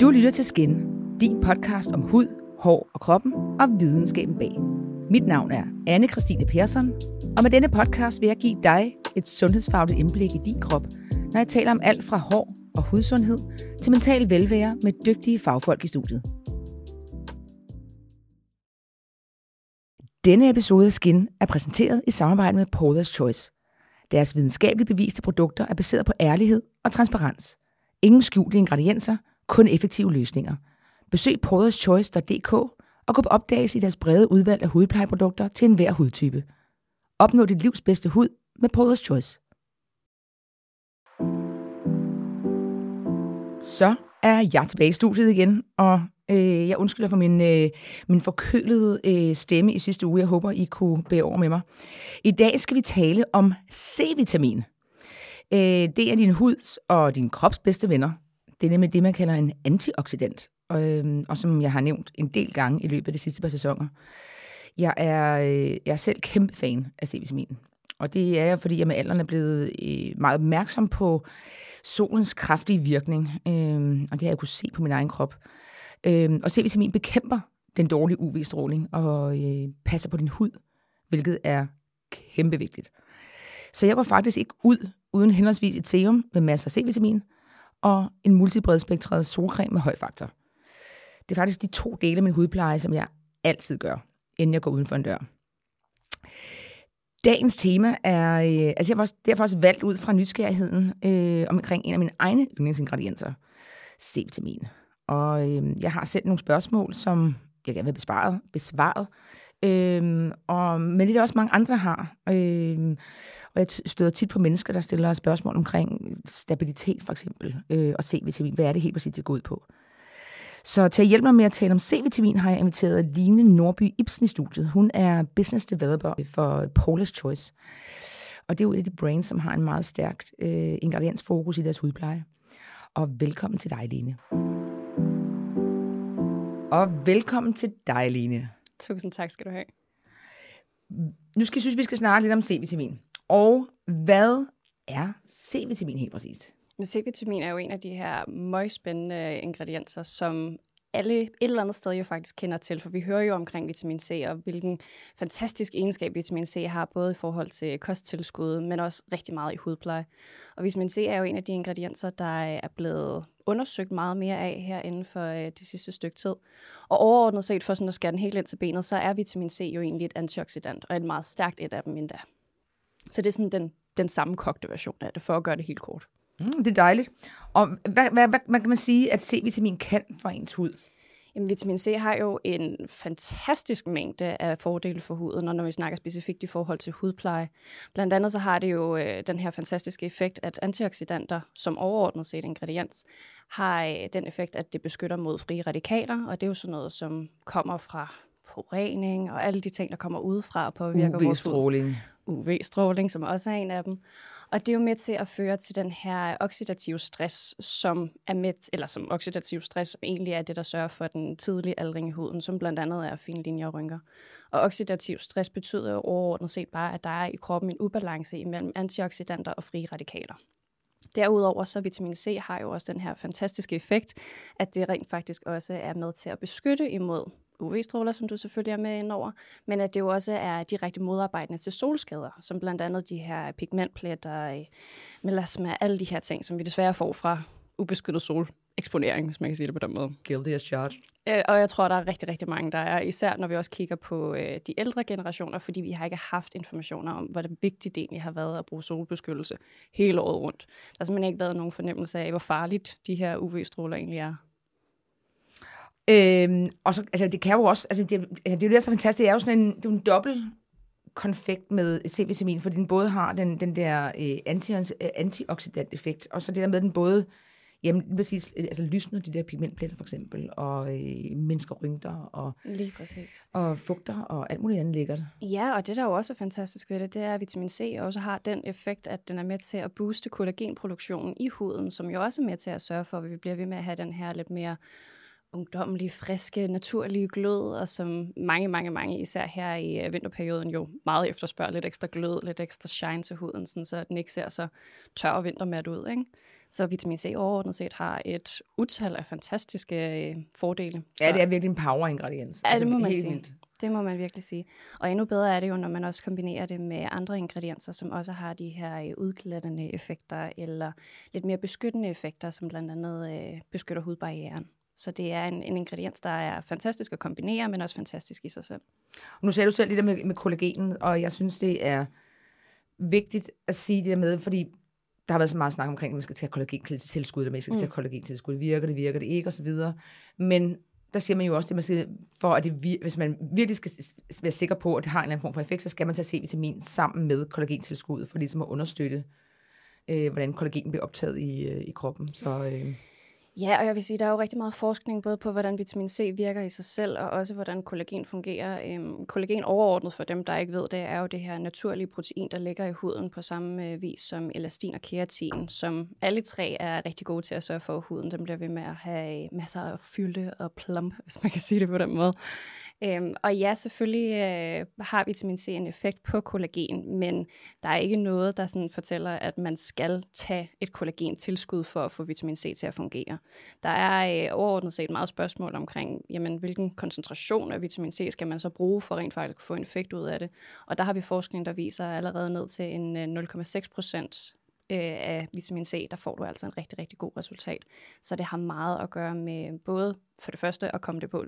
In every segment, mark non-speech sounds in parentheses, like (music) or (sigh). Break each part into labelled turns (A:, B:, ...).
A: Du lytter til Skin, din podcast om hud, hår og kroppen og videnskaben bag. Mit navn er anne Christine Persson, og med denne podcast vil jeg give dig et sundhedsfagligt indblik i din krop, når jeg taler om alt fra hår og hudsundhed til mental velvære med dygtige fagfolk i studiet. Denne episode af Skin er præsenteret i samarbejde med Paula's Choice. Deres videnskabeligt beviste produkter er baseret på ærlighed og transparens. Ingen skjulte ingredienser, kun effektive løsninger. Besøg paulaschchoice.dk og gå på opdagelse i deres brede udvalg af hudplejeprodukter til enhver hudtype. Opnå dit livs bedste hud med Paula's Choice. Så er jeg tilbage i studiet igen, og øh, jeg undskylder for min, øh, min forkølede øh, stemme i sidste uge. Jeg håber, I kunne bære over med mig. I dag skal vi tale om C-vitamin. Øh, det er din huds og din krops bedste venner. Det er nemlig det, man kalder en antioxidant, og, øh, og som jeg har nævnt en del gange i løbet af de sidste par sæsoner. Jeg er, øh, jeg er selv kæmpe fan af C-vitamin. Og det er jeg, fordi jeg med alderen er blevet øh, meget opmærksom på solens kraftige virkning. Øh, og det har jeg kunne se på min egen krop. Øh, og C-vitamin bekæmper den dårlige UV-stråling og øh, passer på din hud, hvilket er kæmpe vigtigt. Så jeg går faktisk ikke ud uden henholdsvis et serum med masser af C-vitamin og en multibredspektret solcreme med høj faktor. Det er faktisk de to dele af min hudpleje, som jeg altid gør, inden jeg går uden for en dør. Dagens tema er, øh, altså jeg har derfor også valgt ud fra nysgerrigheden øh, omkring en af mine egne yndlingsingredienser, C-vitamin. Og øh, jeg har selv nogle spørgsmål, som jeg gerne vil besvaret, besvaret Øhm, og, men det er der også mange andre, der har. Øhm, og jeg støder tit på mennesker, der stiller spørgsmål omkring stabilitet, for eksempel, øh, og C-vitamin. Hvad er det helt præcis, det går ud på? Så til at hjælpe mig med at tale om C-vitamin, har jeg inviteret Line Norby Ibsen i studiet. Hun er business developer for Polish Choice. Og det er jo et af de brands, som har en meget stærkt øh, ingrediensfokus i deres hudpleje. Og velkommen til dig, Line. Og velkommen til dig, Line.
B: Tusind tak skal du have.
A: Nu skal jeg synes, vi skal snakke lidt om C-vitamin. Og hvad er C-vitamin helt præcist?
B: Men C-vitamin er jo en af de her møgspændende ingredienser, som alle et eller andet sted jo faktisk kender til, for vi hører jo omkring vitamin C, og hvilken fantastisk egenskab vitamin C har, både i forhold til kosttilskud, men også rigtig meget i hudpleje. Og vitamin C er jo en af de ingredienser, der er blevet undersøgt meget mere af her inden for øh, det sidste stykke tid. Og overordnet set, for sådan at skære den helt ind til benet, så er vitamin C jo egentlig et antioxidant, og et meget stærkt et af dem endda. Så det er sådan den, den samme kogte version af det, for at gøre det helt kort.
A: Mm, det er dejligt. Og hvad, hvad, hvad, hvad kan man sige, at C-vitamin kan for ens hud?
B: Jamen, vitamin C har jo en fantastisk mængde af fordele for huden, og når vi snakker specifikt i forhold til hudpleje. Blandt andet så har det jo øh, den her fantastiske effekt, at antioxidanter, som overordnet set ingrediens, har øh, den effekt, at det beskytter mod frie radikaler, og det er jo sådan noget, som kommer fra forurening og alle de ting, der kommer udefra og påvirker
A: vores hud.
B: UV-stråling, som også er en af dem. Og det er jo med til at føre til den her oxidative stress, som er med, eller som oxidativ stress, egentlig er det, der sørger for den tidlige aldring i huden, som blandt andet er fine linjer og rynker. Og oxidativ stress betyder jo overordnet set bare, at der er i kroppen en ubalance imellem antioxidanter og frie radikaler. Derudover så vitamin C har jo også den her fantastiske effekt, at det rent faktisk også er med til at beskytte imod UV-stråler, som du selvfølgelig er med indover, men at det jo også er direkte modarbejdende til solskader, som blandt andet de her pigmentpletter, øh, melasma, alle de her ting, som vi desværre får fra ubeskyttet sol eksponering, hvis man kan sige det på den måde.
A: Guilty as charged.
B: Øh, og jeg tror, der er rigtig, rigtig mange, der er, især når vi også kigger på øh, de ældre generationer, fordi vi har ikke haft informationer om, hvor det vigtigt det egentlig har været at bruge solbeskyttelse hele året rundt. Der har simpelthen ikke været nogen fornemmelse af, hvor farligt de her UV-stråler egentlig er.
A: Øhm, og så, altså, det kan jo også, altså, det, altså, det er jo det, der er så fantastisk, det er jo sådan en, det er en dobbelt konfekt med C-vitamin, fordi den både har den, den der øh, anti, antioxidant effekt, og så det der med, den både Jamen, præcis, altså lysner de der pigmentpletter for eksempel, og øh, mindsker rynker, og,
B: Lige præcis.
A: og fugter, og alt muligt andet lækkert.
B: Ja, og det der er jo også fantastisk ved det, det er, at vitamin C også har den effekt, at den er med til at booste kollagenproduktionen i huden, som jo også er med til at sørge for, at vi bliver ved med at have den her lidt mere ungdomlige, friske, naturlige glød, og som mange, mange, mange, især her i øh, vinterperioden, jo meget efterspørger lidt ekstra glød, lidt ekstra shine til huden, sådan, så den ikke ser så tør og vintermæt ud. Ikke? Så vitamin C overordnet set har et utal af fantastiske øh, fordele.
A: Ja,
B: så,
A: det er virkelig en power-ingrediens.
B: Ja, det må man
A: helt
B: sige.
A: Vildt.
B: Det må man virkelig sige. Og endnu bedre er det jo, når man også kombinerer det med andre ingredienser, som også har de her øh, udglættende effekter, eller lidt mere beskyttende effekter, som blandt andet øh, beskytter hudbarrieren. Så det er en, en ingrediens, der er fantastisk at kombinere, men også fantastisk i sig selv.
A: Nu sagde du selv det der med, med kollagen, og jeg synes, det er vigtigt at sige det der med, fordi der har været så meget snak omkring, at man skal tage kollagentilskud, eller man skal mm. tage kollagentilskud. Virker det, virker det ikke, og så videre. Men der siger man jo også det, man siger, for at det, hvis man virkelig skal være sikker på, at det har en eller anden form for effekt, så skal man tage C-vitamin sammen med kollagentilskuddet, for ligesom at understøtte, øh, hvordan kollagen bliver optaget i, øh, i kroppen. Så, øh,
B: Ja, og jeg vil sige, der er jo rigtig meget forskning, både på, hvordan vitamin C virker i sig selv, og også hvordan kollagen fungerer. Øhm, kollagen overordnet, for dem, der ikke ved det, er jo det her naturlige protein, der ligger i huden på samme øh, vis som elastin og keratin, som alle tre er rigtig gode til at sørge for, at huden den bliver ved med at have øh, masser af fylde og plump, (laughs) hvis man kan sige det på den måde. Øhm, og ja, selvfølgelig øh, har vitamin C en effekt på kollagen, men der er ikke noget, der sådan fortæller, at man skal tage et kollagentilskud for at få vitamin C til at fungere. Der er øh, overordnet set meget spørgsmål omkring, jamen, hvilken koncentration af vitamin C skal man så bruge for rent faktisk at få en effekt ud af det. Og der har vi forskning, der viser allerede ned til en øh, 0,6 procent øh, af vitamin C, der får du altså en rigtig, rigtig god resultat. Så det har meget at gøre med både for det første at komme det på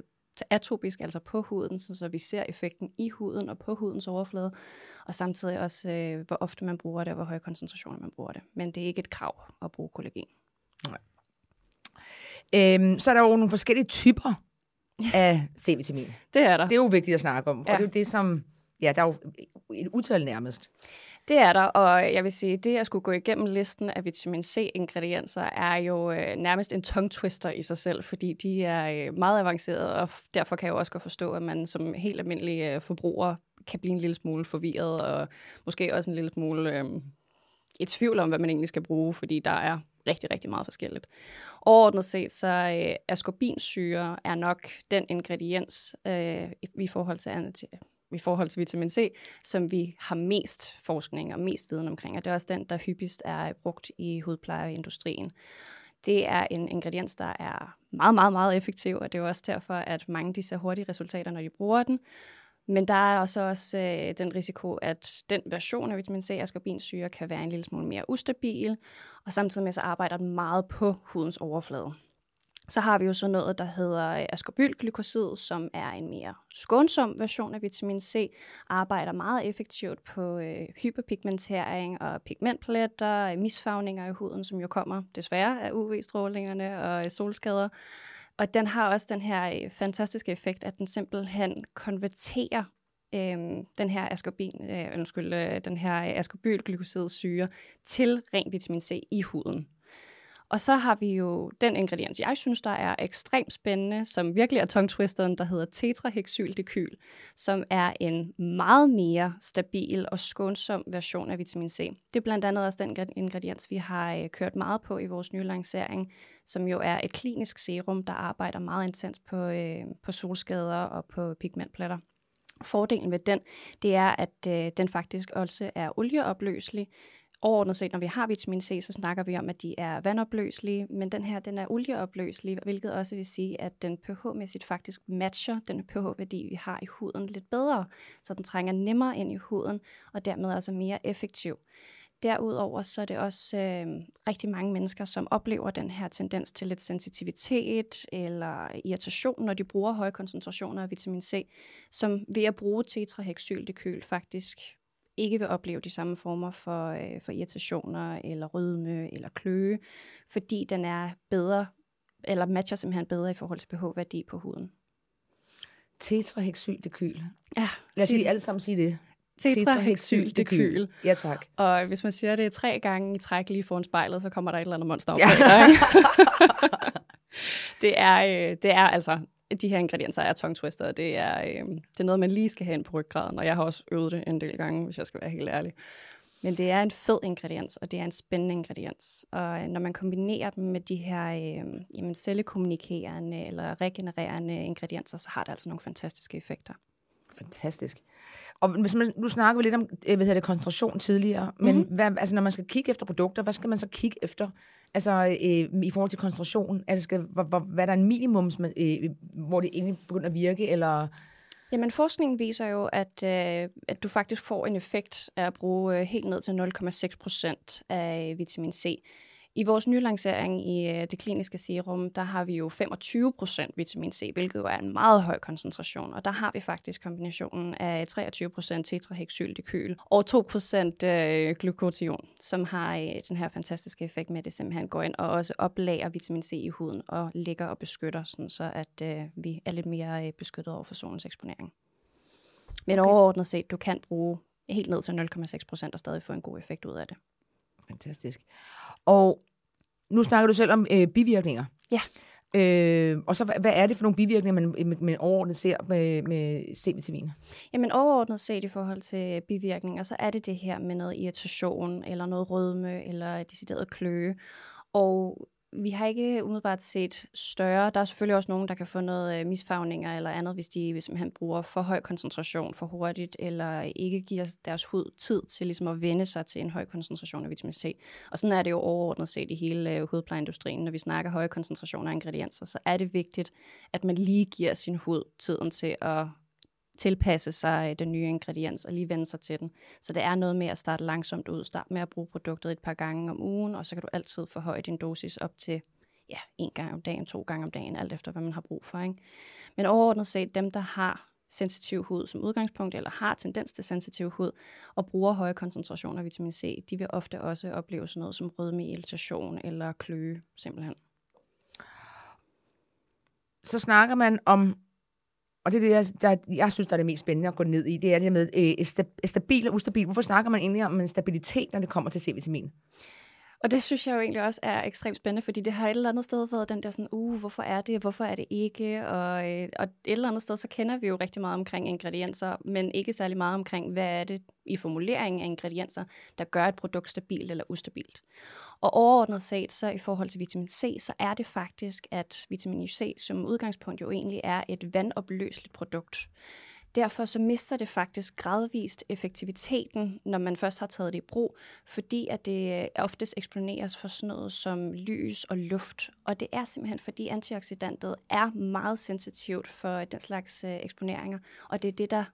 B: atopisk, altså på huden, så, vi ser effekten i huden og på hudens overflade, og samtidig også, øh, hvor ofte man bruger det, og hvor høje koncentrationer man bruger det. Men det er ikke et krav at bruge kollagen.
A: Nej. Øhm, så er der jo nogle forskellige typer af C-vitamin.
B: Det er der.
A: Det er jo vigtigt at snakke om,
B: Ja.
A: og det er jo det, som... Ja, der er jo et utal nærmest.
B: Det er der, og jeg vil sige, det at skulle gå igennem listen af vitamin C-ingredienser er jo øh, nærmest en tongue twister i sig selv, fordi de er øh, meget avancerede, og derfor kan jeg jo også godt forstå, at man som helt almindelig øh, forbruger kan blive en lille smule forvirret, og måske også en lille smule øh, i tvivl om, hvad man egentlig skal bruge, fordi der er rigtig, rigtig meget forskelligt. Overordnet set, så øh, ascorbinsyre er nok den ingrediens øh, i, forhold til anti i forhold til vitamin C, som vi har mest forskning og mest viden omkring, og det er også den, der hyppigst er brugt i hudplejeindustrien. Det er en ingrediens, der er meget, meget, meget effektiv, og det er jo også derfor, at mange de ser hurtige resultater, når de bruger den. Men der er også, også øh, den risiko, at den version af vitamin C, ascorbinsyre, kan være en lille smule mere ustabil, og samtidig med så arbejder den meget på hudens overflade. Så har vi jo så noget, der hedder øh, ascorbylglykosid, som er en mere skånsom version af vitamin C, arbejder meget effektivt på øh, hyperpigmentering og pigmentpletter, øh, misfarvninger i huden, som jo kommer desværre af UV-strålingerne og øh, solskader. Og den har også den her øh, fantastiske effekt, at den simpelthen konverterer øh, den her ascorbin, øh, undskyld, øh, den her øh, ascorbylglykosidsyre til ren vitamin C i huden. Og så har vi jo den ingrediens, jeg synes, der er ekstremt spændende, som virkelig er tongue-twisteren, der hedder tetrahexyldekyl, som er en meget mere stabil og skånsom version af vitamin C. Det er blandt andet også den ingrediens, vi har øh, kørt meget på i vores nye lancering, som jo er et klinisk serum, der arbejder meget intens på, øh, på solskader og på pigmentpletter. Fordelen ved den, det er, at øh, den faktisk også er olieopløselig, overordnet set, når vi har vitamin C, så snakker vi om, at de er vandopløselige, men den her, den er olieopløselig, hvilket også vil sige, at den pH-mæssigt faktisk matcher den pH-værdi, vi har i huden lidt bedre, så den trænger nemmere ind i huden, og dermed også altså mere effektiv. Derudover så er det også øh, rigtig mange mennesker, som oplever den her tendens til lidt sensitivitet eller irritation, når de bruger høje koncentrationer af vitamin C, som ved at bruge tetrahexyldekyl faktisk ikke vil opleve de samme former for, øh, for irritationer eller rødme eller kløe, fordi den er bedre, eller matcher simpelthen bedre i forhold til pH-værdi på huden.
A: Tetrahexyldekyl.
B: Ja,
A: Lad os lige alle sammen sige det.
B: tetrahexyldekyl.
A: Ja, tak.
B: Og hvis man siger det tre gange i træk lige foran spejlet, så kommer der et eller andet monster op.
A: Ja. (laughs)
B: Det, er, øh, det er altså, de her ingredienser er tongue twister, og det er, øh, det er noget, man lige skal have ind på ryggraden, og jeg har også øvet det en del gange, hvis jeg skal være helt ærlig. Men det er en fed ingrediens, og det er en spændende ingrediens. Og øh, når man kombinerer dem med de her øh, jamen, cellekommunikerende eller regenererende ingredienser, så har det altså nogle fantastiske effekter.
A: Fantastisk. Og hvis man, nu snakker vi lidt om øh, hvad hedder det, koncentration tidligere, men
B: Mhm.
A: hvad, altså, når man skal kigge efter produkter, hvad skal man så kigge efter? Altså øh, i forhold til koncentration, det skal, hvor, hvor, hvad er der en minimum, øh, hvor det egentlig begynder at virke, eller
B: Jamen, forskningen viser jo, at, øh, at du faktisk får en effekt af at bruge øh, helt ned til 0,6 procent af vitamin C. I vores nye lancering i øh, det kliniske serum, der har vi jo 25 procent vitamin C, hvilket jo er en meget høj koncentration. Og der har vi faktisk kombinationen af 23 procent tetrahexyldekyl og 2 procent øh, glukotion, som har øh, den her fantastiske effekt med, at det simpelthen går ind og også oplager vitamin C i huden og ligger og beskytter, sådan så at vi er lidt mere beskyttet over for solens eksponering. Men
A: Okay.
B: okay. overordnet set, du kan bruge helt ned til 0,6 procent og stadig få en god effekt ud af det.
A: Fantastisk. Og nu snakker du selv om øh, bivirkninger.
B: Ja.
A: Øh, og så, hvad, hvad er det for nogle bivirkninger, man, man, man overordnet ser med, med C-vitamin?
B: Jamen overordnet set i forhold til bivirkninger, så er det det her med noget irritation, eller noget rødme, eller decideret kløe. Og vi har ikke umiddelbart set større. Der er selvfølgelig også nogen, der kan få noget øh, eller andet, hvis de simpelthen bruger for høj koncentration for hurtigt, eller ikke giver deres hud tid til ligesom at vende sig til en høj koncentration af vitamin C. Og sådan er det jo overordnet set i hele øh, hudplejeindustrien. Når vi snakker høje koncentrationer af ingredienser, så er det vigtigt, at man lige giver sin hud tiden til at tilpasse sig øh, den nye ingrediens og lige vende sig til den. Så det er noget med at starte langsomt ud. Start med at bruge produktet et par gange om ugen, og så kan du altid forhøje din dosis op til ja, en gang om dagen, to gange om dagen, alt efter hvad man har brug for. Ikke? Men overordnet set, dem der har sensitiv hud som udgangspunkt, eller har tendens til sensitiv hud, og bruger høje koncentrationer af vitamin C, de vil ofte også opleve sådan noget som rødme, irritation eller kløe, simpelthen.
A: Så snakker man om, og det er det, jeg, der, jeg synes, der er det mest spændende at gå ned i, det er det med øh, stabil og ustabil. Hvorfor snakker man egentlig om en stabilitet, når det kommer til C-vitamin?
B: Og det synes jeg jo egentlig også er ekstremt spændende, fordi det har et eller andet sted været den der sådan, uh, hvorfor er det, hvorfor er det ikke? Og, øh, og et eller andet sted, så kender vi jo rigtig meget omkring ingredienser, men ikke særlig meget omkring, hvad er det i formuleringen af ingredienser, der gør et produkt stabilt eller ustabilt. Og overordnet set, så i forhold til vitamin C, så er det faktisk, at vitamin C som udgangspunkt jo egentlig er et vandopløseligt produkt. Derfor så mister det faktisk gradvist effektiviteten, når man først har taget det i brug, fordi at det øh, oftest eksponeres for sådan noget som lys og luft. Og det er simpelthen fordi antioxidantet er meget sensitivt for den slags øh, eksponeringer, og det er det, der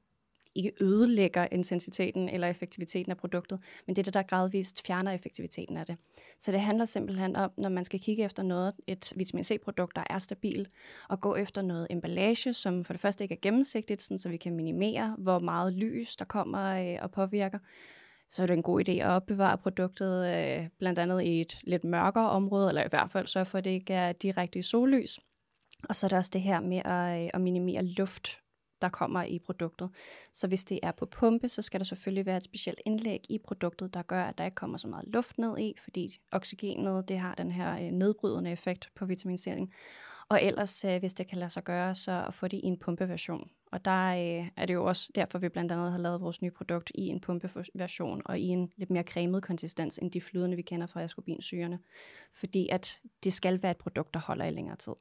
B: ikke ødelægger intensiteten eller effektiviteten af produktet, men det er det, der gradvist fjerner effektiviteten af det. Så det handler simpelthen om, når man skal kigge efter noget, et vitamin C-produkt, der er stabil, og gå efter noget emballage, som for det første ikke er gennemsigtigt, sådan, så vi kan minimere, hvor meget lys der kommer øh, og påvirker. Så er det en god idé at opbevare produktet øh, blandt andet i et lidt mørkere område, eller i hvert fald sørge for, at det ikke er direkte i sollys. Og så er der også det her med at, øh, at minimere luft der kommer i produktet. Så hvis det er på pumpe, så skal der selvfølgelig være et specielt indlæg i produktet, der gør, at der ikke kommer så meget luft ned i, fordi oxygenet det har den her øh, nedbrydende effekt på vitaminiseringen. Og ellers, øh, hvis det kan lade sig gøre, så at få det i en pumpeversion. Og der øh, er det jo også derfor, vi blandt andet har lavet vores nye produkt i en pumpeversion og i en lidt mere cremet konsistens end de flydende, vi kender fra ascorbinsyrene. Fordi at det skal være et produkt, der holder i længere tid.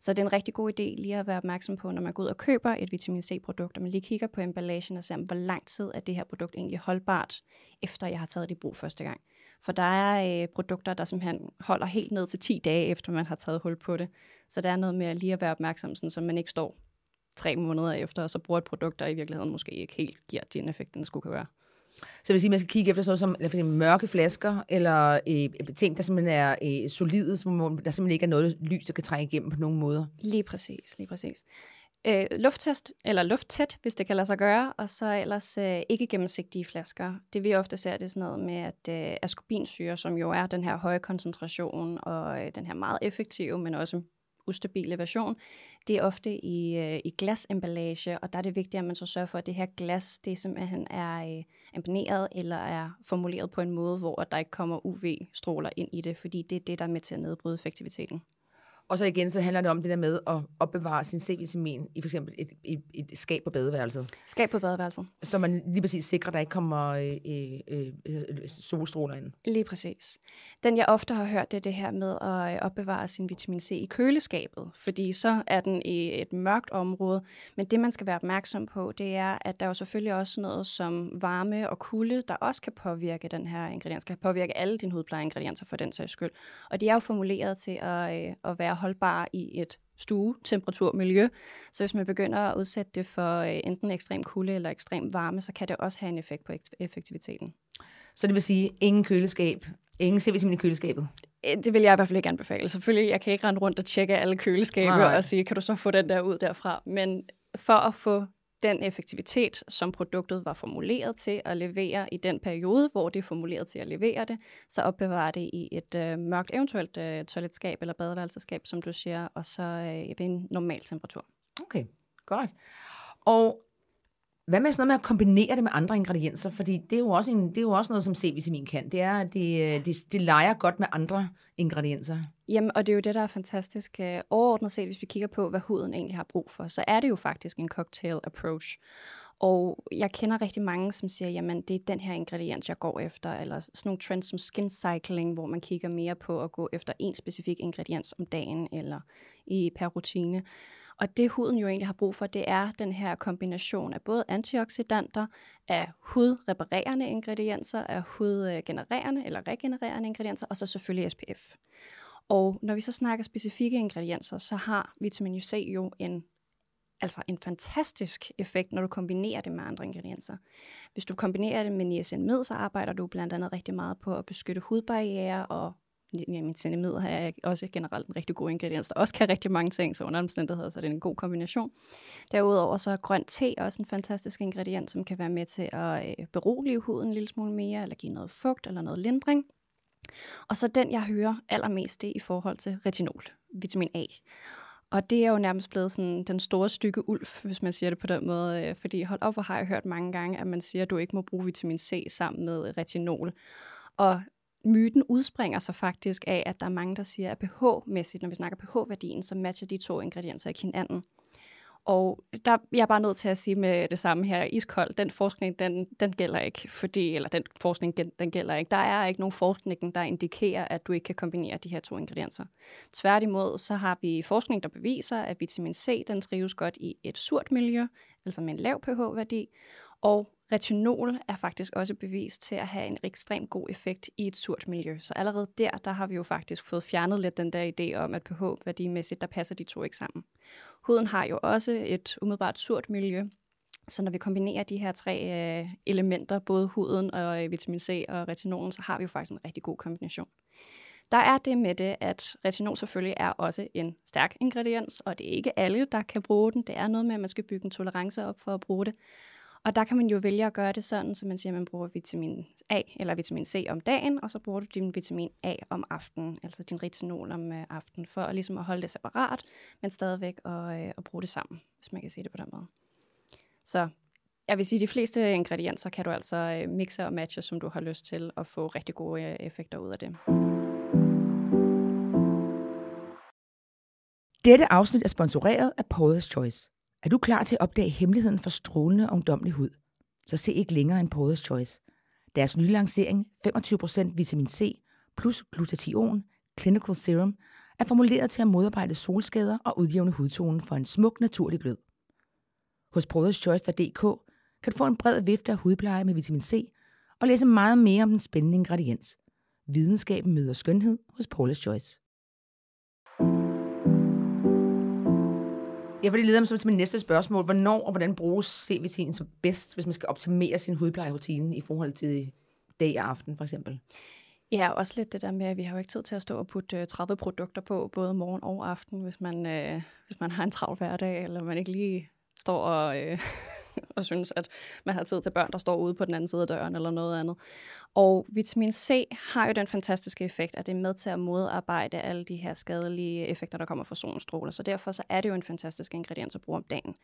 B: Så det er en rigtig god idé lige at være opmærksom på, når man går ud og køber et vitamin C-produkt, og man lige kigger på emballagen og ser, hvor lang tid er det her produkt egentlig holdbart, efter jeg har taget det i brug første gang. For der er øh, produkter, der simpelthen holder helt ned til 10 dage, efter man har taget hul på det. Så der er noget med at lige at være opmærksom, sådan, så man ikke står tre måneder efter, og så bruger et produkt, der i virkeligheden måske ikke helt giver den effekt, den skulle gøre.
A: Så det vil sige, at man skal kigge efter sådan noget som for eksempel mørke flasker, eller øh, ting, der simpelthen er øh, solide, som der simpelthen ikke er noget lys, der kan trænge igennem på nogen måder.
B: Lige præcis, lige præcis. Øh, lufttest, eller lufttæt, hvis det kan lade sig gøre, og så ellers øh, ikke gennemsigtige flasker. Det vi ofte ser, det er sådan noget med, at øh, ascorbinsyre, som jo er den her høje koncentration, og øh, den her meget effektive, men også ustabile version, det er ofte i, øh, i glasemballage, og der er det vigtigt, at man så sørger for, at det her glas, det simpelthen er øh, imponeret eller er formuleret på en måde, hvor der ikke kommer UV-stråler ind i det, fordi det er det, der er med til at nedbryde effektiviteten.
A: Og så igen, så handler det om det der med at opbevare sin C-vitamin i for eksempel et, et, et skab på badeværelset.
B: Skab på badeværelset.
A: Så man lige præcis sikrer, at der ikke kommer øh, øh, øh, solstråler ind.
B: Lige præcis. Den jeg ofte har hørt, det er det her med at øh, opbevare sin vitamin C i køleskabet, fordi så er den i et mørkt område. Men det man skal være opmærksom på, det er, at der er jo selvfølgelig også noget som varme og kulde, der også kan påvirke den her ingrediens, kan påvirke alle dine hudplejeingredienser for den sags skyld. Og de er jo formuleret til at, øh, at være holdbare i et stue, temperatur, miljø. Så hvis man begynder at udsætte det for øh, enten ekstrem kulde eller ekstrem varme, så kan det også have en effekt på effektiviteten.
A: Så det vil sige, ingen køleskab, ingen C-vitamin i køleskabet?
B: Øh, det vil jeg i hvert fald ikke anbefale. Selvfølgelig, jeg kan ikke rende rundt og tjekke alle køleskaber nej, nej. og sige, kan du så få den der ud derfra? Men for at få den effektivitet, som produktet var formuleret til at levere i den periode, hvor det er formuleret til at levere det, så opbevare det i et øh, mørkt, eventuelt øh, toiletskab eller badeværelseskab, som du siger, og så øh, ved en normal temperatur.
A: Okay, godt. Og hvad med sådan noget med at kombinere det med andre ingredienser? Fordi det er jo også, en, det er jo også noget, som C-vitamin kan. Det er, at det, øh, det, det leger godt med andre ingredienser.
B: Jamen, og det er jo det, der er fantastisk. Øh, overordnet set, hvis vi kigger på, hvad huden egentlig har brug for, så er det jo faktisk en cocktail approach. Og jeg kender rigtig mange, som siger, jamen det er den her ingrediens, jeg går efter, eller sådan nogle trends som skin cycling, hvor man kigger mere på at gå efter en specifik ingrediens om dagen, eller i per rutine. Og det huden jo egentlig har brug for, det er den her kombination af både antioxidanter, af hudreparerende ingredienser, af hudgenererende eller regenererende ingredienser, og så selvfølgelig SPF. Og når vi så snakker specifikke ingredienser, så har vitamin C jo en altså en fantastisk effekt, når du kombinerer det med andre ingredienser. Hvis du kombinerer det med niacinamid, så arbejder du blandt andet rigtig meget på at beskytte hudbarriere og Jamen, cinnamid er også generelt en rigtig god ingrediens, der også kan rigtig mange ting, så under omstændigheder, så det er en god kombination. Derudover så er grøn te også en fantastisk ingrediens, som kan være med til at øh, berolige huden en lille smule mere, eller give noget fugt eller noget lindring. Og så den, jeg hører allermest, det i forhold til retinol, vitamin A. Og det er jo nærmest blevet sådan den store stykke ulv, hvis man siger det på den måde. Øh, fordi hold op, hvor har jeg hørt mange gange, at man siger, at du ikke må bruge vitamin C sammen med retinol. Og myten udspringer sig faktisk af, at der er mange, der siger, at pH-mæssigt, når vi snakker pH-værdien, så matcher de to ingredienser ikke hinanden. Og der jeg er bare nødt til at sige med det samme her, iskold, den forskning, den, den gælder ikke, fordi, eller den forskning, den gælder ikke. Der er ikke nogen forskning, der indikerer, at du ikke kan kombinere de her to ingredienser. Tværtimod, så har vi forskning, der beviser, at vitamin C, den trives godt i et surt miljø, altså med en lav pH-værdi, og retinol er faktisk også bevist til at have en ekstremt god effekt i et surt miljø. Så allerede der, der har vi jo faktisk fået fjernet lidt den der idé om, at pH-værdimæssigt, der passer de to ikke sammen. Huden har jo også et umiddelbart surt miljø, så når vi kombinerer de her tre øh, elementer, både huden og øh, vitamin C og retinolen, så har vi jo faktisk en rigtig god kombination. Der er det med det, at retinol selvfølgelig er også en stærk ingrediens, og det er ikke alle, der kan bruge den. Det er noget med, at man skal bygge en tolerance op for at bruge det. Og der kan man jo vælge at gøre det sådan, så man siger, at man bruger vitamin A eller vitamin C om dagen, og så bruger du din vitamin A om aftenen, altså din retinol om øh, aftenen, for at, ligesom at holde det separat, men stadigvæk at, øh, at bruge det sammen, hvis man kan sige det på den måde. Så jeg vil sige, at de fleste ingredienser kan du altså øh, mixe og matche, som du har lyst til, og få rigtig gode øh, effekter ud af det.
A: Dette afsnit er sponsoreret af Paula's Choice. Er du klar til at opdage hemmeligheden for strålende og ungdomlig hud? Så se ikke længere end Paula's Choice. Deres nye lancering, 25% vitamin C plus glutathion Clinical Serum, er formuleret til at modarbejde solskader og udjævne hudtonen for en smuk, naturlig glød. Hos brotherschoice.dk kan du få en bred vifte af hudpleje med vitamin C og læse meget mere om den spændende ingrediens. Videnskaben møder skønhed hos Paula's Choice. Ja, for det leder mig så til min næste spørgsmål. Hvornår og hvordan bruges C-vitamin så bedst, hvis man skal optimere sin hudplejerutine i forhold til dag og aften, for eksempel?
B: Ja, også lidt det der med, at vi har jo ikke tid til at stå og putte øh, 30 produkter på, både morgen og aften, hvis man, øh, hvis man har en travl hverdag, eller man ikke lige står og, øh, (laughs) og synes, at man har tid til børn, der står ude på den anden side af døren, eller noget andet. Og vitamin C har jo den fantastiske effekt, at det er med til at modarbejde alle de her skadelige effekter, der kommer fra solstråler. Så derfor så er det jo en fantastisk ingrediens at bruge om dagen.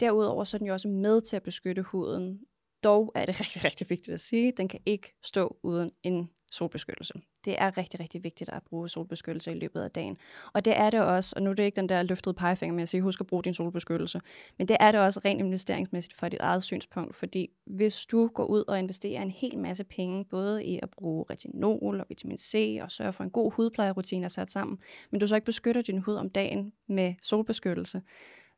B: Derudover så er den jo også med til at beskytte huden. Dog er det (laughs) rigtig, rigtig vigtigt at sige, at den kan ikke stå uden en solbeskyttelse. Det er rigtig, rigtig vigtigt at bruge solbeskyttelse i løbet af dagen. Og det er det også, og nu er det ikke den der løftede pegefinger med at sige, husk at bruge din solbeskyttelse, men det er det også rent investeringsmæssigt fra dit eget synspunkt, fordi hvis du går ud og investerer en hel masse penge, både i at bruge retinol og vitamin C og sørge for en god hudplejerutine at sat sammen, men du så ikke beskytter din hud om dagen med solbeskyttelse,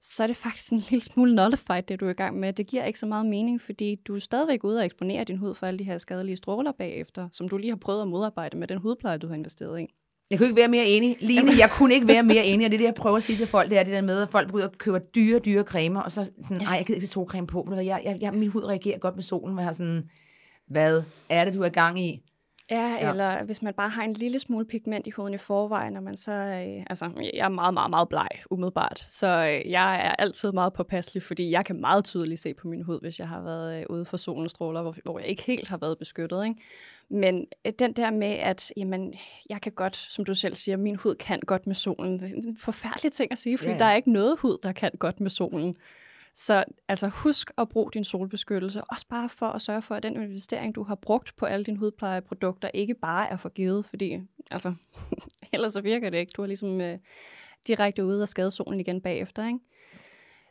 B: så er det faktisk en lille smule nullified, det du er i gang med. Det giver ikke så meget mening, fordi du er stadigvæk ude og eksponere din hud for alle de her skadelige stråler bagefter, som du lige har prøvet at modarbejde med den hudpleje, du har investeret i.
A: Jeg kunne ikke være mere enig. Line, jeg kunne ikke være mere enig, og det er det, jeg prøver at sige til folk, det er det der med, at folk begynder at købe dyre, dyre cremer, og så sådan, ej, jeg gider ikke solcreme på. Jeg, jeg, jeg, min hud reagerer godt med solen, men jeg har sådan, hvad er det, du er i gang i?
B: Ja, ja, eller hvis man bare har en lille smule pigment i huden i forvejen, og man så, øh, altså, jeg er meget, meget, meget bleg, umiddelbart, så øh, jeg er altid meget påpasselig, fordi jeg kan meget tydeligt se på min hud, hvis jeg har været øh, ude for solens stråler, hvor, hvor jeg ikke helt har været beskyttet, ikke? Men øh, den der med, at jamen, jeg kan godt, som du selv siger, min hud kan godt med solen. Det er en forfærdelig ting at sige, fordi ja, ja. der er ikke noget hud, der kan godt med solen. Så altså husk at bruge din solbeskyttelse, også bare for at sørge for, at den investering, du har brugt på alle dine hudplejeprodukter, ikke bare er forgivet, fordi altså, (laughs) ellers så virker det ikke. Du er ligesom øh, direkte ude og skade solen igen bagefter. Ikke?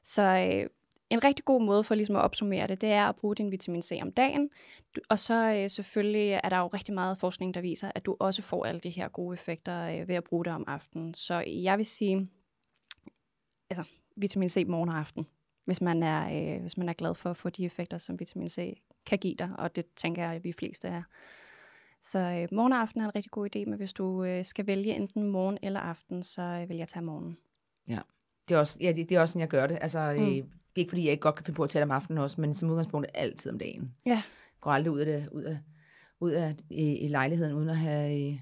B: Så øh, en rigtig god måde for ligesom at opsummere det, det er at bruge din vitamin C om dagen. Og så øh, selvfølgelig er der jo rigtig meget forskning, der viser, at du også får alle de her gode effekter øh, ved at bruge det om aftenen. Så jeg vil sige, altså vitamin C morgen og aften hvis man er, øh, hvis man er glad for at få de effekter, som vitamin C kan give dig, og det tænker jeg, at vi fleste er. Så øh, morgen og aften er en rigtig god idé, men hvis du øh, skal vælge enten morgen eller aften, så øh, vil jeg tage morgen.
A: Ja, det er også, ja, det, det er også sådan, jeg gør det. Altså, mm. øh, ikke fordi jeg ikke godt kan finde på at tage det om aftenen også, men som udgangspunkt altid om dagen. Ja. Jeg går aldrig ud af, det, ud af, ud af i, i lejligheden, uden at have... Øh,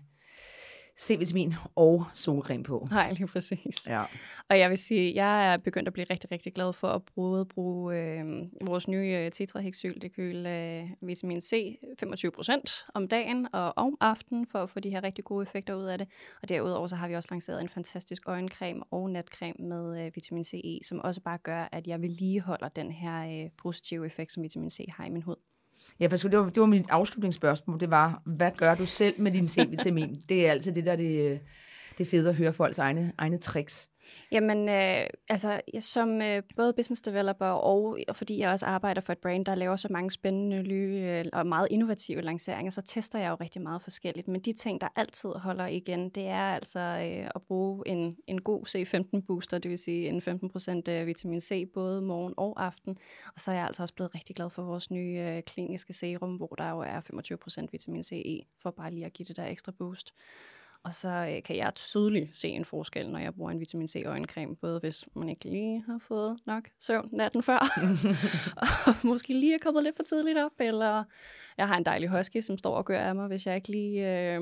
A: C-vitamin og solcreme på.
B: Nej, lige præcis. Ja. Og jeg vil sige, jeg er begyndt at blive rigtig, rigtig glad for at bruge, bruge øh, vores nye øh, tetrahexyldekyl øh, vitamin C 25% om dagen og om aftenen for at få de her rigtig gode effekter ud af det. Og derudover så har vi også lanceret en fantastisk øjencreme og natcreme med øh, vitamin C i, som også bare gør, at jeg vedligeholder den her øh, positive effekt, som vitamin C har i min hud.
A: Ja, for det var, det var mit afslutningsspørgsmål. Det var, hvad gør du selv med din C-vitamin? det er altid det der, det, øh, det er fedt at høre folks egne, egne tricks.
B: Jamen, øh, altså, jeg, som øh, både business developer og, og fordi jeg også arbejder for et brand, der laver så mange spændende nye øh, og meget innovative lanceringer, så tester jeg jo rigtig meget forskelligt. Men de ting, der altid holder igen, det er altså øh, at bruge en, en god C15-booster, det vil sige en 15% øh, vitamin C, både morgen og aften. Og så er jeg altså også blevet rigtig glad for vores nye øh, kliniske serum, hvor der jo er 25% vitamin C i, for bare lige at give det der ekstra boost. Og så øh, kan jeg tydeligt se en forskel, når jeg bruger en vitamin C øjencreme, både hvis man ikke lige har fået nok søvn natten før, (laughs) og måske lige er kommet lidt for tidligt op, eller jeg har en dejlig husky, som står og gør af mig, hvis jeg ikke lige øh,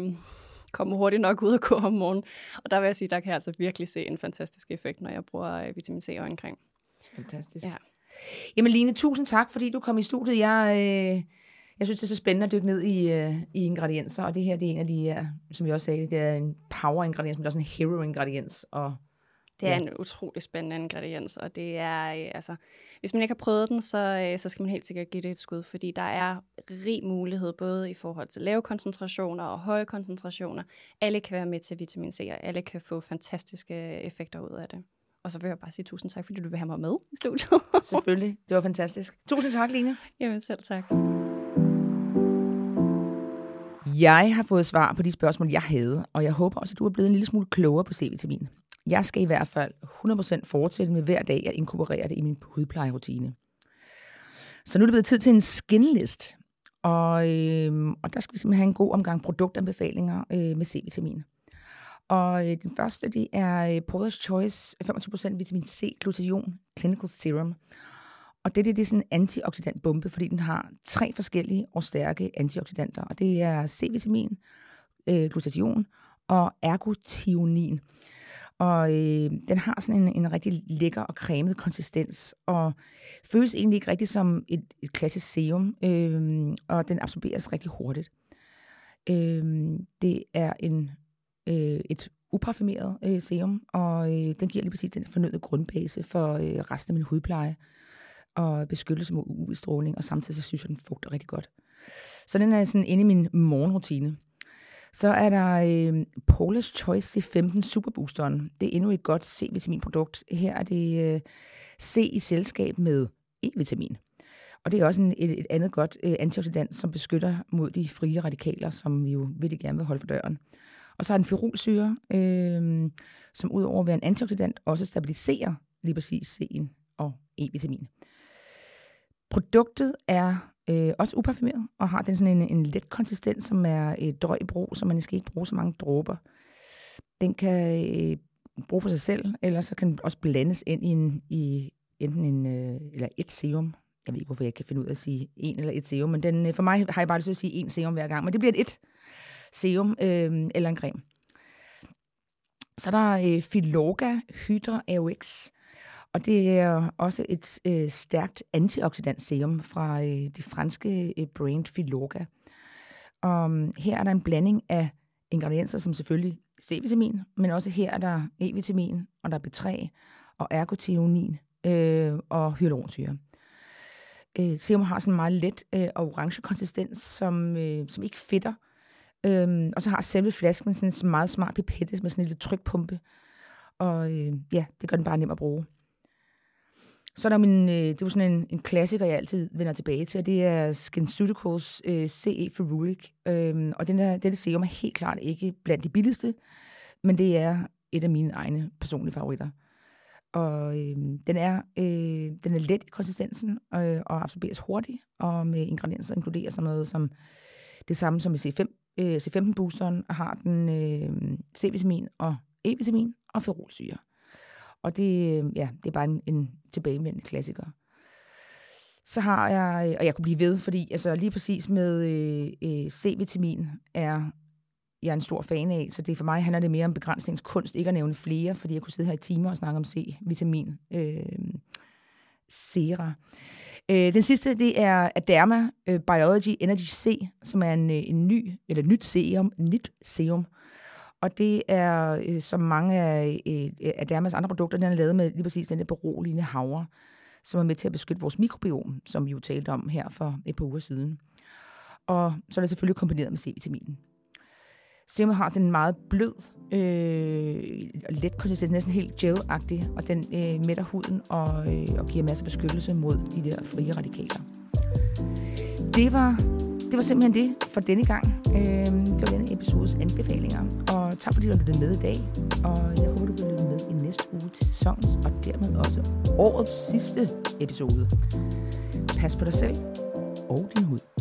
B: kommer hurtigt nok ud og gå om morgenen. Og der vil jeg sige, der kan jeg altså virkelig se en fantastisk effekt, når jeg bruger øh, vitamin C øjencreme.
A: Fantastisk. Ja. Jamen Line, tusind tak, fordi du kom i studiet. Jeg... Øh jeg synes, det er så spændende at dykke ned i, uh, i ingredienser, og det her det er en af de, uh, som jeg også sagde, det er en power-ingrediens, men det er også en hero-ingrediens. Og,
B: det er ja. en utrolig spændende ingrediens, og det er, øh, altså, hvis man ikke har prøvet den, så, øh, så skal man helt sikkert give det et skud, fordi der er rig mulighed, både i forhold til lave koncentrationer og høje koncentrationer. Alle kan være med til vitamin C, og alle kan få fantastiske effekter ud af det. Og så vil jeg bare sige tusind tak, fordi du vil have mig med i studiet.
A: Selvfølgelig. Det var fantastisk. Tusind tak, Line.
B: Jamen selv tak.
A: Jeg har fået svar på de spørgsmål, jeg havde, og jeg håber også, at du er blevet en lille smule klogere på C-vitamin. Jeg skal i hvert fald 100% fortsætte med hver dag at inkorporere det i min hudplejerutine. Så nu er det blevet tid til en skinlist, og, øh, og der skal vi simpelthen have en god omgang produktanbefalinger øh, med C-vitamin. Og øh, den første, det er øh, Paula's Choice 25% vitamin C glutathion Clinical Serum. Og det, det, det er sådan en antioxidantbombe, fordi den har tre forskellige og stærke antioxidanter. Og det er C-vitamin, øh, glutation og ergotionin. Og øh, den har sådan en, en rigtig lækker og cremet konsistens, og føles egentlig ikke rigtig som et, et klassisk serum, øh, og den absorberes rigtig hurtigt. Øh, det er en øh, et uparfumeret øh, serum, og øh, den giver lige præcis den fornødne grundbase for øh, resten af min hudpleje og beskyttelse mod UV-stråling, og samtidig så synes jeg, den fugter rigtig godt. Så den er sådan inde i min morgenrutine. Så er der øh, Paula's Choice C15 Superboosteren. Det er endnu et godt C-vitaminprodukt. Her er det øh, C i selskab med E-vitamin. Og det er også en, et, et andet godt øh, antioxidant, som beskytter mod de frie radikaler, som vi jo virkelig gerne vil holde for døren. Og så har den ferulsyre, øh, som udover at være en antioxidant, også stabiliserer lige præcis C'en og E-vitamin. Produktet er øh, også uparfumeret, og har den sådan en, en let konsistens, som er øh, drøg i brug, så man skal ikke bruge så mange dråber. Den kan øh, bruge for sig selv, eller så kan den også blandes ind i, en, i enten en, øh, eller et serum. Jeg ved ikke, hvorfor jeg kan finde ud af at sige en eller et serum, men den, øh, for mig har jeg bare lyst til at sige en serum hver gang, men det bliver et, et serum øh, eller en creme. Så er der øh, Filoga Hydra AOX, og det er også et øh, stærkt antioxidant serum fra øh, det franske øh, brand Filoga. Og um, her er der en blanding af ingredienser, som selvfølgelig C-vitamin, men også her er der E-vitamin, og der er B3 og ergothionin øh, og hyaluronsyre. Øh, serum har sådan en meget let øh, orange konsistens, som, øh, som ikke fedter. Øh, og så har selve flasken sådan en meget smart pipette med sådan en lille trykpumpe. Og øh, ja, det gør den bare nem at bruge. Så er der min, øh, det er sådan en, en klassiker, jeg altid vender tilbage til, og det er SkinCeuticals øh, CE Ferulic. Øhm, og den her, dette serum er helt klart ikke blandt de billigste, men det er et af mine egne personlige favoritter. Og øh, den, er, øh, den er let i konsistensen øh, og absorberes hurtigt, og med ingredienser inkluderer sådan noget som det samme som i C5, øh, C15-boosteren, og har den øh, C-vitamin og E-vitamin og ferolsyre. Og det, øh, ja, det er bare en, en tilbagevendende klassiker. Så har jeg, øh, og jeg kunne blive ved, fordi altså, lige præcis med øh, øh, C-vitamin er jeg er en stor fan af, så det for mig handler det mere om begrænsningskunst, ikke at nævne flere, fordi jeg kunne sidde her i timer og snakke om C-vitamin. Øh, Sera. Øh, den sidste, det er Aderma øh, Biology Energy C, som er en, en ny, eller nyt serum, nyt serum, og det er, øh, som mange af, øh, af Dermas andre produkter, den er lavet med lige præcis den der beroligende havre, som er med til at beskytte vores mikrobiom, som vi jo talte om her for et par uger siden. Og så er det selvfølgelig kombineret med C-vitaminen. Serumet har den meget blød øh, og let konsistens, næsten helt gel og den øh, mætter huden og, øh, og giver masser af beskyttelse mod de der frie radikaler. Det var det var simpelthen det for denne gang. Øh, det var denne episodes anbefalinger. Og tak fordi du lyttede med i dag. Og jeg håber, du vil lytte med i næste uge til sæsonens, og dermed også årets sidste episode. Pas på dig selv og din hud.